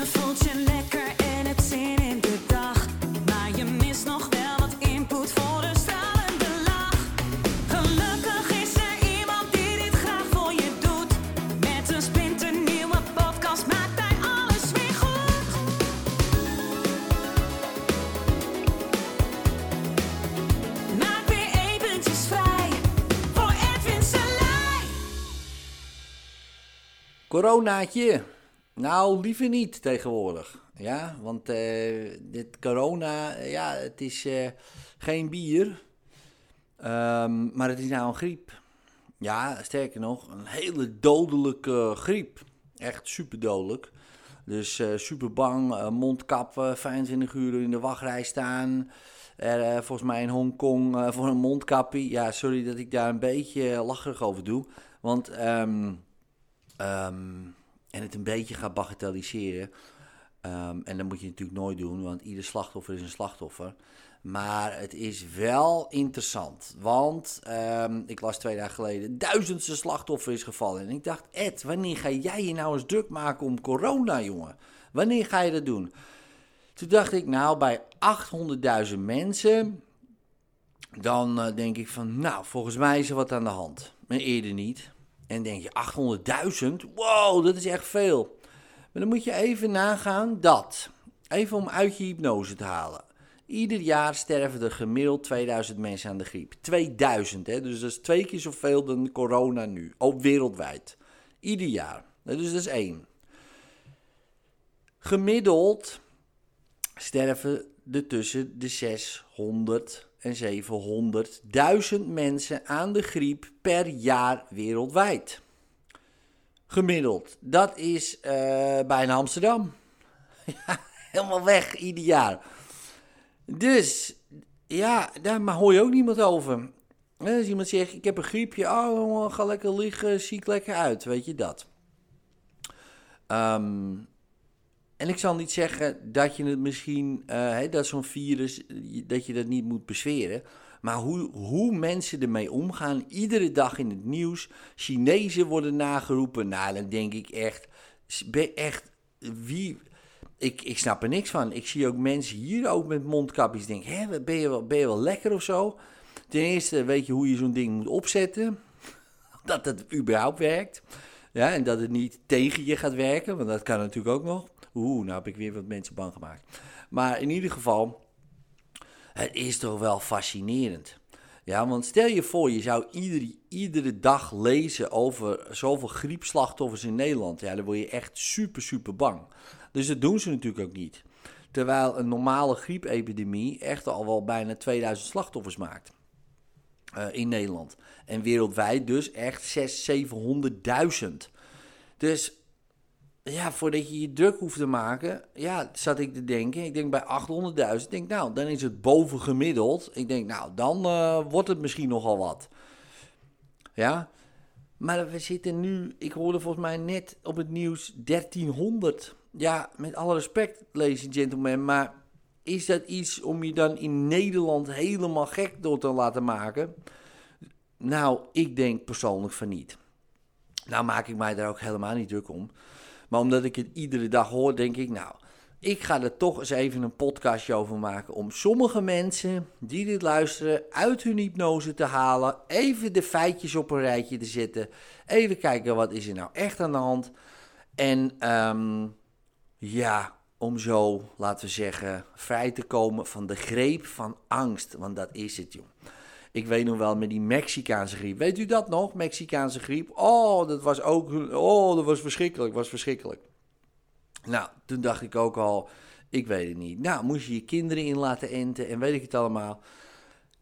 Je voelt je lekker en hebt zin in de dag. Maar je mist nog wel wat input voor een stralende lach. Gelukkig is er iemand die dit graag voor je doet. Met een splinternieuwe podcast maakt hij alles weer goed. Maak weer eventjes vrij voor Edwin Salai. Coronaatje. Nou, liever niet tegenwoordig. Ja, want eh, dit corona, eh, ja, het is eh, geen bier. Ehm, maar het is nou een griep. Ja, sterker nog, een hele dodelijke griep. Echt super dodelijk. Dus super bang, mondkap, 25 uur in de wachtrij staan. Er, volgens mij in Hongkong voor een mondkapje. Ja, sorry dat ik daar een beetje lacherig over doe. Want ehm, Ehm, en het een beetje gaat bagatelliseren. Ehm, en dat moet je natuurlijk nooit doen, want ieder slachtoffer is een slachtoffer. Maar het is wel interessant, want ehm, ik las twee dagen geleden, duizendste slachtoffer is gevallen. En ik dacht, Ed, wanneer ga jij je nou eens druk maken om corona, jongen? Wanneer ga je dat doen? Toen dacht ik, nou, bij 800.000 mensen, dan eh, denk ik van, nou, volgens mij is er wat aan de hand. Maar eerder niet. En denk je, 800.000? Wow, dat is echt veel. Maar dan moet je even nagaan dat, even om uit je hypnose te halen. Ieder jaar sterven er gemiddeld 2000 mensen aan de griep. 2000, hè? dus dat is twee keer zoveel dan corona nu, ook wereldwijd. Ieder jaar. Dus dat is één. Gemiddeld sterven er tussen de 600 en 700.000 mensen aan de griep per jaar wereldwijd. Gemiddeld. Dat is eh, bijna Amsterdam. Helemaal weg ieder jaar. Dus, ja, daar hoor je ook niemand over. Eh, Als iemand zegt, ik heb een griepje, oh, ga lekker liggen, ziek lekker uit, weet je dat. Ehm, en ik zal niet zeggen dat je het misschien, eh, dat zo'n virus, eh, dat je dat niet moet besferen. Maar hoe, hoe mensen ermee omgaan, iedere dag in het nieuws. Chinezen worden nageroepen. Nou, dan denk ik echt, echt, wie... Ik, ik snap er niks van. Ik zie ook mensen hier ook met mondkapjes. Denk, hè, ben je, wel, ben je wel lekker of zo? Ten eerste weet je hoe je zo'n ding moet opzetten. Dat het überhaupt werkt. Ja, en dat het niet tegen je gaat werken, want dat kan natuurlijk ook nog. Oeh, nou heb ik weer wat mensen bang gemaakt. Maar in ieder geval, het is toch wel fascinerend. Ja, want stel je voor, je zou iedere, iedere dag lezen over zoveel griepslachtoffers in Nederland. Ja, dan word je echt super, super bang. Dus dat doen ze natuurlijk ook niet. Terwijl een normale griepepidemie echt al wel bijna 2000 slachtoffers maakt. Eh, in Nederland. En wereldwijd dus echt 600.000, 700.000. Dus ja, voordat je je druk hoeft te maken, ja, zat ik te denken. Ik denk bij 800.000, ik denk nou, dan is het bovengemiddeld. Ik denk nou, dan eh, wordt het misschien nogal wat. Ja, maar we zitten nu, ik hoorde volgens mij net op het nieuws 1300. Ja, met alle respect, ladies and gentlemen, maar is dat iets om je dan in Nederland helemaal gek door te laten maken? Nou, ik denk persoonlijk van niet. Nou maak ik mij daar ook helemaal niet druk om. Maar omdat ik het iedere dag hoor, denk ik, nou, ik ga er toch eens even een podcastje over maken. Om sommige mensen die dit luisteren uit hun hypnose te halen. Even de feitjes op een rijtje te zetten. Even kijken wat is er nou echt aan de hand. En ehm, ja, om zo, laten we zeggen, vrij te komen van de greep van angst. Want dat is het, joh. Ik weet nog wel met die Mexicaanse griep. Weet u dat nog? Mexicaanse griep. Oh, dat was ook. Oh, dat was verschrikkelijk. Was verschrikkelijk. Nou, toen dacht ik ook al. Ik weet het niet. Nou, moest je je kinderen in laten enten en weet ik het allemaal.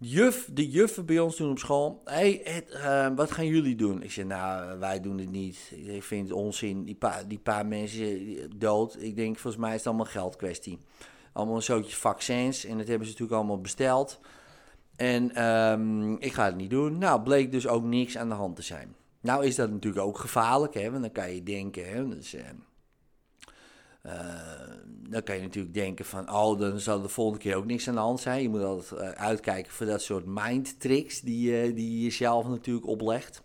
Juf, de juffen bij ons toen op school. Hé, hey, uh, wat gaan jullie doen? Ik zei, nou, wij doen het niet. Ik vind het onzin. Die, pa, die paar mensen dood. Ik denk, volgens mij is het allemaal geldkwestie. Allemaal een zootje vaccins. En dat hebben ze natuurlijk allemaal besteld. En um, ik ga het niet doen. Nou, bleek dus ook niks aan de hand te zijn. Nou is dat natuurlijk ook gevaarlijk, hè, want dan kan je denken, hè, dus, uh, dan kan je natuurlijk denken van, oh, dan zal de volgende keer ook niks aan de hand zijn. Je moet altijd uh, uitkijken voor dat soort mind tricks die, die je jezelf natuurlijk oplegt.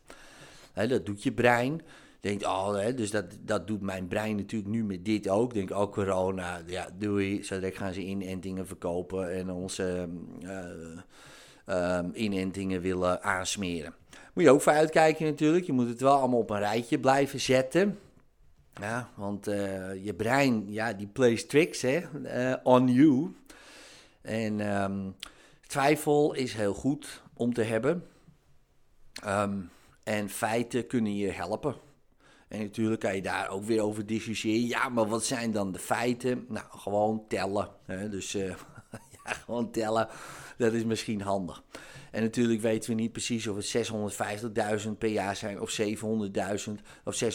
Dat doet je brein. Denkt, oh, dus dat, dat doet mijn brein natuurlijk nu met dit ook. Denk, oh, corona, ja, doei. Zo gaan ze inentingen verkopen en onze uh, inentingen willen aansmeren. Moet je ook voor uitkijken natuurlijk. Je moet het wel allemaal op een rijtje blijven zetten. Ja, want uh, je brein, ja, die plays tricks, hè, uh, on you. En um, twijfel is heel goed om te hebben. Um, en feiten kunnen je helpen. En natuurlijk kan je daar ook weer over discussiëren. Ja, maar wat zijn dan de feiten? Nou, gewoon tellen. Hè? Dus ja, gewoon tellen, dat is misschien handig. En natuurlijk weten we niet precies of het 650.000 per jaar zijn, of 700.000, of 651.243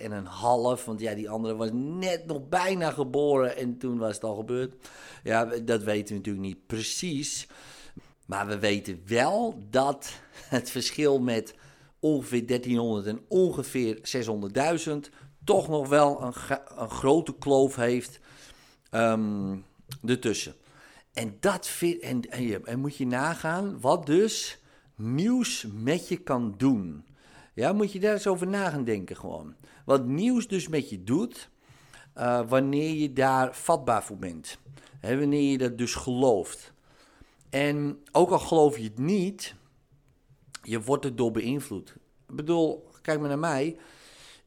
en een half. Want ja, die andere was net nog bijna geboren en toen was het al gebeurd. Ja, dat weten we natuurlijk niet precies. Maar we weten wel dat het verschil met ongeveer 1300 en ongeveer 600.000 toch nog wel een, een grote kloof heeft um, ertussen. En dat vind, en, en, en, moet je nagaan wat dus nieuws met je kan doen. Ja, moet je daar eens over na gaan denken gewoon. Wat nieuws dus met je doet, uh, wanneer je daar vatbaar voor bent. Wanneer je dat dus gelooft. En ook al geloof je het niet, je wordt er door beïnvloed. Ik bedoel, kijk maar naar mij.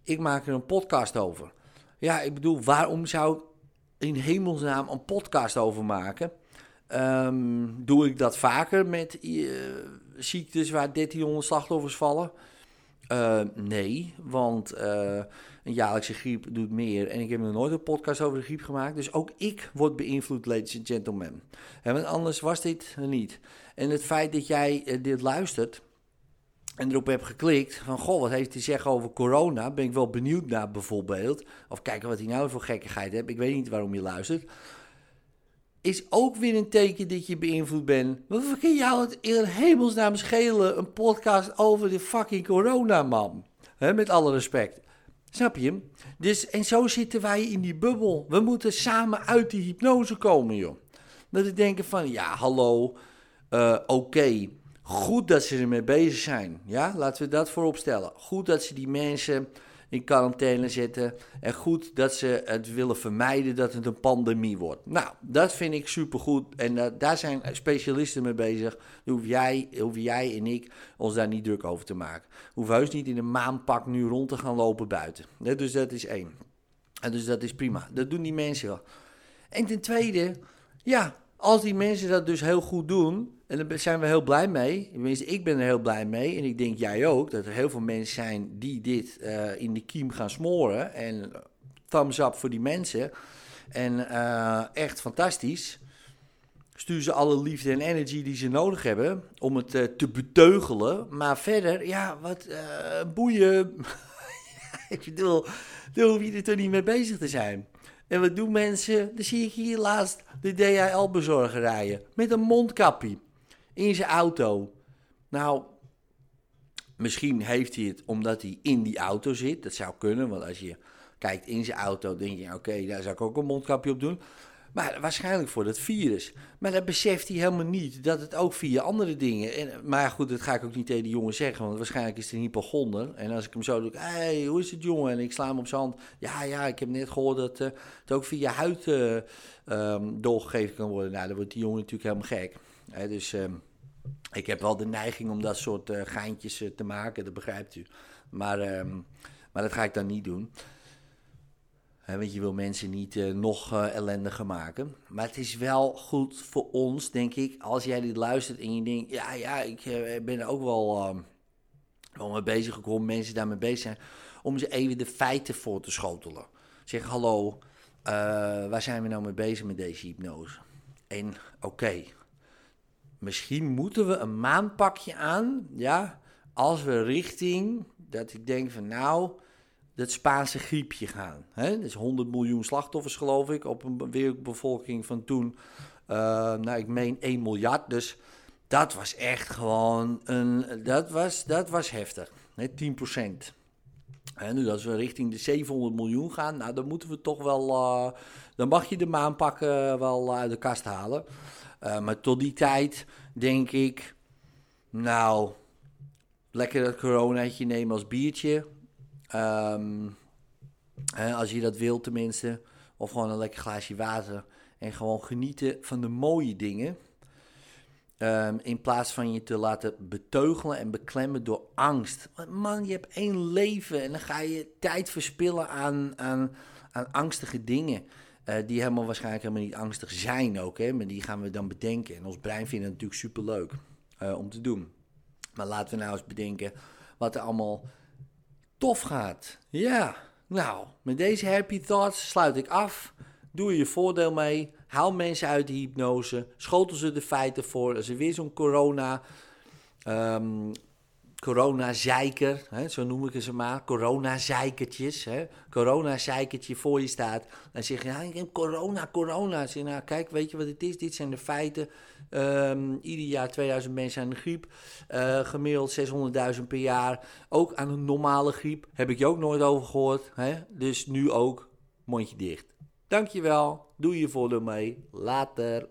Ik maak er een podcast over. Ja, ik bedoel, waarom zou in hemelsnaam een podcast over maken? Um, doe ik dat vaker met uh, ziektes waar 1300 slachtoffers vallen? Uh, nee, want uh, een jaarlijkse griep doet meer. En ik heb nog nooit een podcast over de griep gemaakt. Dus ook ik word beïnvloed, ladies and gentlemen. En want anders was dit niet. En het feit dat jij dit luistert en erop hebt geklikt van... Goh, wat heeft hij zeggen over corona? Ben ik wel benieuwd naar bijvoorbeeld. Of kijken wat hij nou voor gekkigheid heeft. Ik weet niet waarom je luistert is ook weer een teken dat je beïnvloed bent. Wat kan jou het in hemelsnaam schelen? Een podcast over de fucking corona, man. Met alle respect. Snap je? Dus, en zo zitten wij in die bubbel. We moeten samen uit die hypnose komen, joh. Dat we denken van, ja, hallo, uh, oké. Goed dat ze ermee bezig zijn. Ja, laten we dat voorop stellen. Goed dat ze die mensen in quarantaine zetten. En goed dat ze het willen vermijden dat het een pandemie wordt. Nou, dat vind ik supergoed. En uh, daar zijn specialisten mee bezig. hoef jij, hoef jij en ik ons daar niet druk over te maken. Hoef heus niet in een maanpak nu rond te gaan lopen buiten. Dus dat is één. En dus dat is prima. Dat doen die mensen wel. En ten tweede, ja, als die mensen dat dus heel goed doen, en daar zijn we heel blij mee. Tenminste, ik ben er heel blij mee. En ik denk jij ook, dat er heel veel mensen zijn die dit uh, in de kiem gaan smoren. En thumbs up voor die mensen. En uh, echt fantastisch. Stuur ze alle liefde en energy die ze nodig hebben om het uh, te beteugelen. Maar verder, ja, wat boeien. ik bedoel, daar hoef je er toch niet mee bezig te zijn. En wat doen mensen? Dan zie ik hier laatst de DHL-bezorger rijden. Met een mondkapje in zijn auto. Nou, misschien heeft hij het omdat hij in die auto zit. Dat zou kunnen, want als je kijkt in zijn auto, denk je, oké, daar zou ik ook een mondkapje op doen. Maar waarschijnlijk voor dat virus. Maar dat beseft hij helemaal niet. Dat het ook via andere dingen. En, maar goed, dat ga ik ook niet tegen die jongen zeggen. Want waarschijnlijk is het een hypochonder. En als ik hem zo doe. Hé, hey, hoe is het jongen? En ik sla hem op zijn hand. Ja, ja, ik heb net gehoord dat uh, het ook via huid uh, doorgegeven kan worden. Nou, dan wordt die jongen natuurlijk helemaal gek dus ehm, ik heb wel de neiging om dat soort uh, geintjes uh, te maken, dat begrijpt u. Maar, ehm, maar dat ga ik dan niet doen. Want je wil mensen niet uh, nog ellendiger maken. Maar het is wel goed voor ons, denk ik, als jij dit luistert en je denkt... Ja, ja, ik ben er ook wel, ehm, wel mee bezig gekomen, mensen daarmee bezig zijn... om ze even de feiten voor te schotelen. Zeg, hallo, waar zijn we nou mee bezig met deze hypnose? En oké, misschien moeten we een maanpakje aan, ja, als we richting, dat ik denk van nou, dat Spaanse griepje gaan. Hè? Dus 100 miljoen slachtoffers geloof ik op een wereldbevolking van toen, uh, nou ik meen 1 miljard, dus dat was echt gewoon een, dat was, dat was heftig, hè? 10%. En nu als we richting de 700 miljoen gaan, nou dan moeten we toch wel, uh, dan mag je de maanpakken wel uit de kast halen. Uh, maar tot die tijd denk ik, nou, lekker dat coronaatje nemen als biertje. Ehm, als je dat wilt tenminste. Of gewoon een lekker glaasje water. En gewoon genieten van de mooie dingen. Ehm, in plaats van je te laten beteugelen en beklemmen door angst. Want man, je hebt één leven en dan ga je tijd verspillen aan, aan angstige dingen. Eh, die helemaal waarschijnlijk helemaal niet angstig zijn ook. Hè? Maar die gaan we dan bedenken. En ons brein vindt het natuurlijk superleuk eh om te doen. Maar laten we nou eens bedenken wat er allemaal tof gaat. Ja, nou, met deze happy thoughts sluit ik af. Doe je voordeel mee. Haal mensen uit de hypnose. Schotel ze de feiten voor. Als er weer zo'n corona... ehm corona-zeiker, hè, zo noem ik ze maar, corona-zeikertjes, hè, corona-zeikertje voor je staat, dan zeg je, ja, ik heb corona, corona. Zeg nou, kijk, weet je wat het is? Dit zijn de feiten. Ehm, ieder jaar 2000 mensen aan de griep, Eh, gemiddeld 600.000 per jaar. Ook aan een normale griep, heb ik je ook nooit over gehoord. Hè? Dus nu ook, mondje dicht. Dankjewel, doe je voordeel mee, later.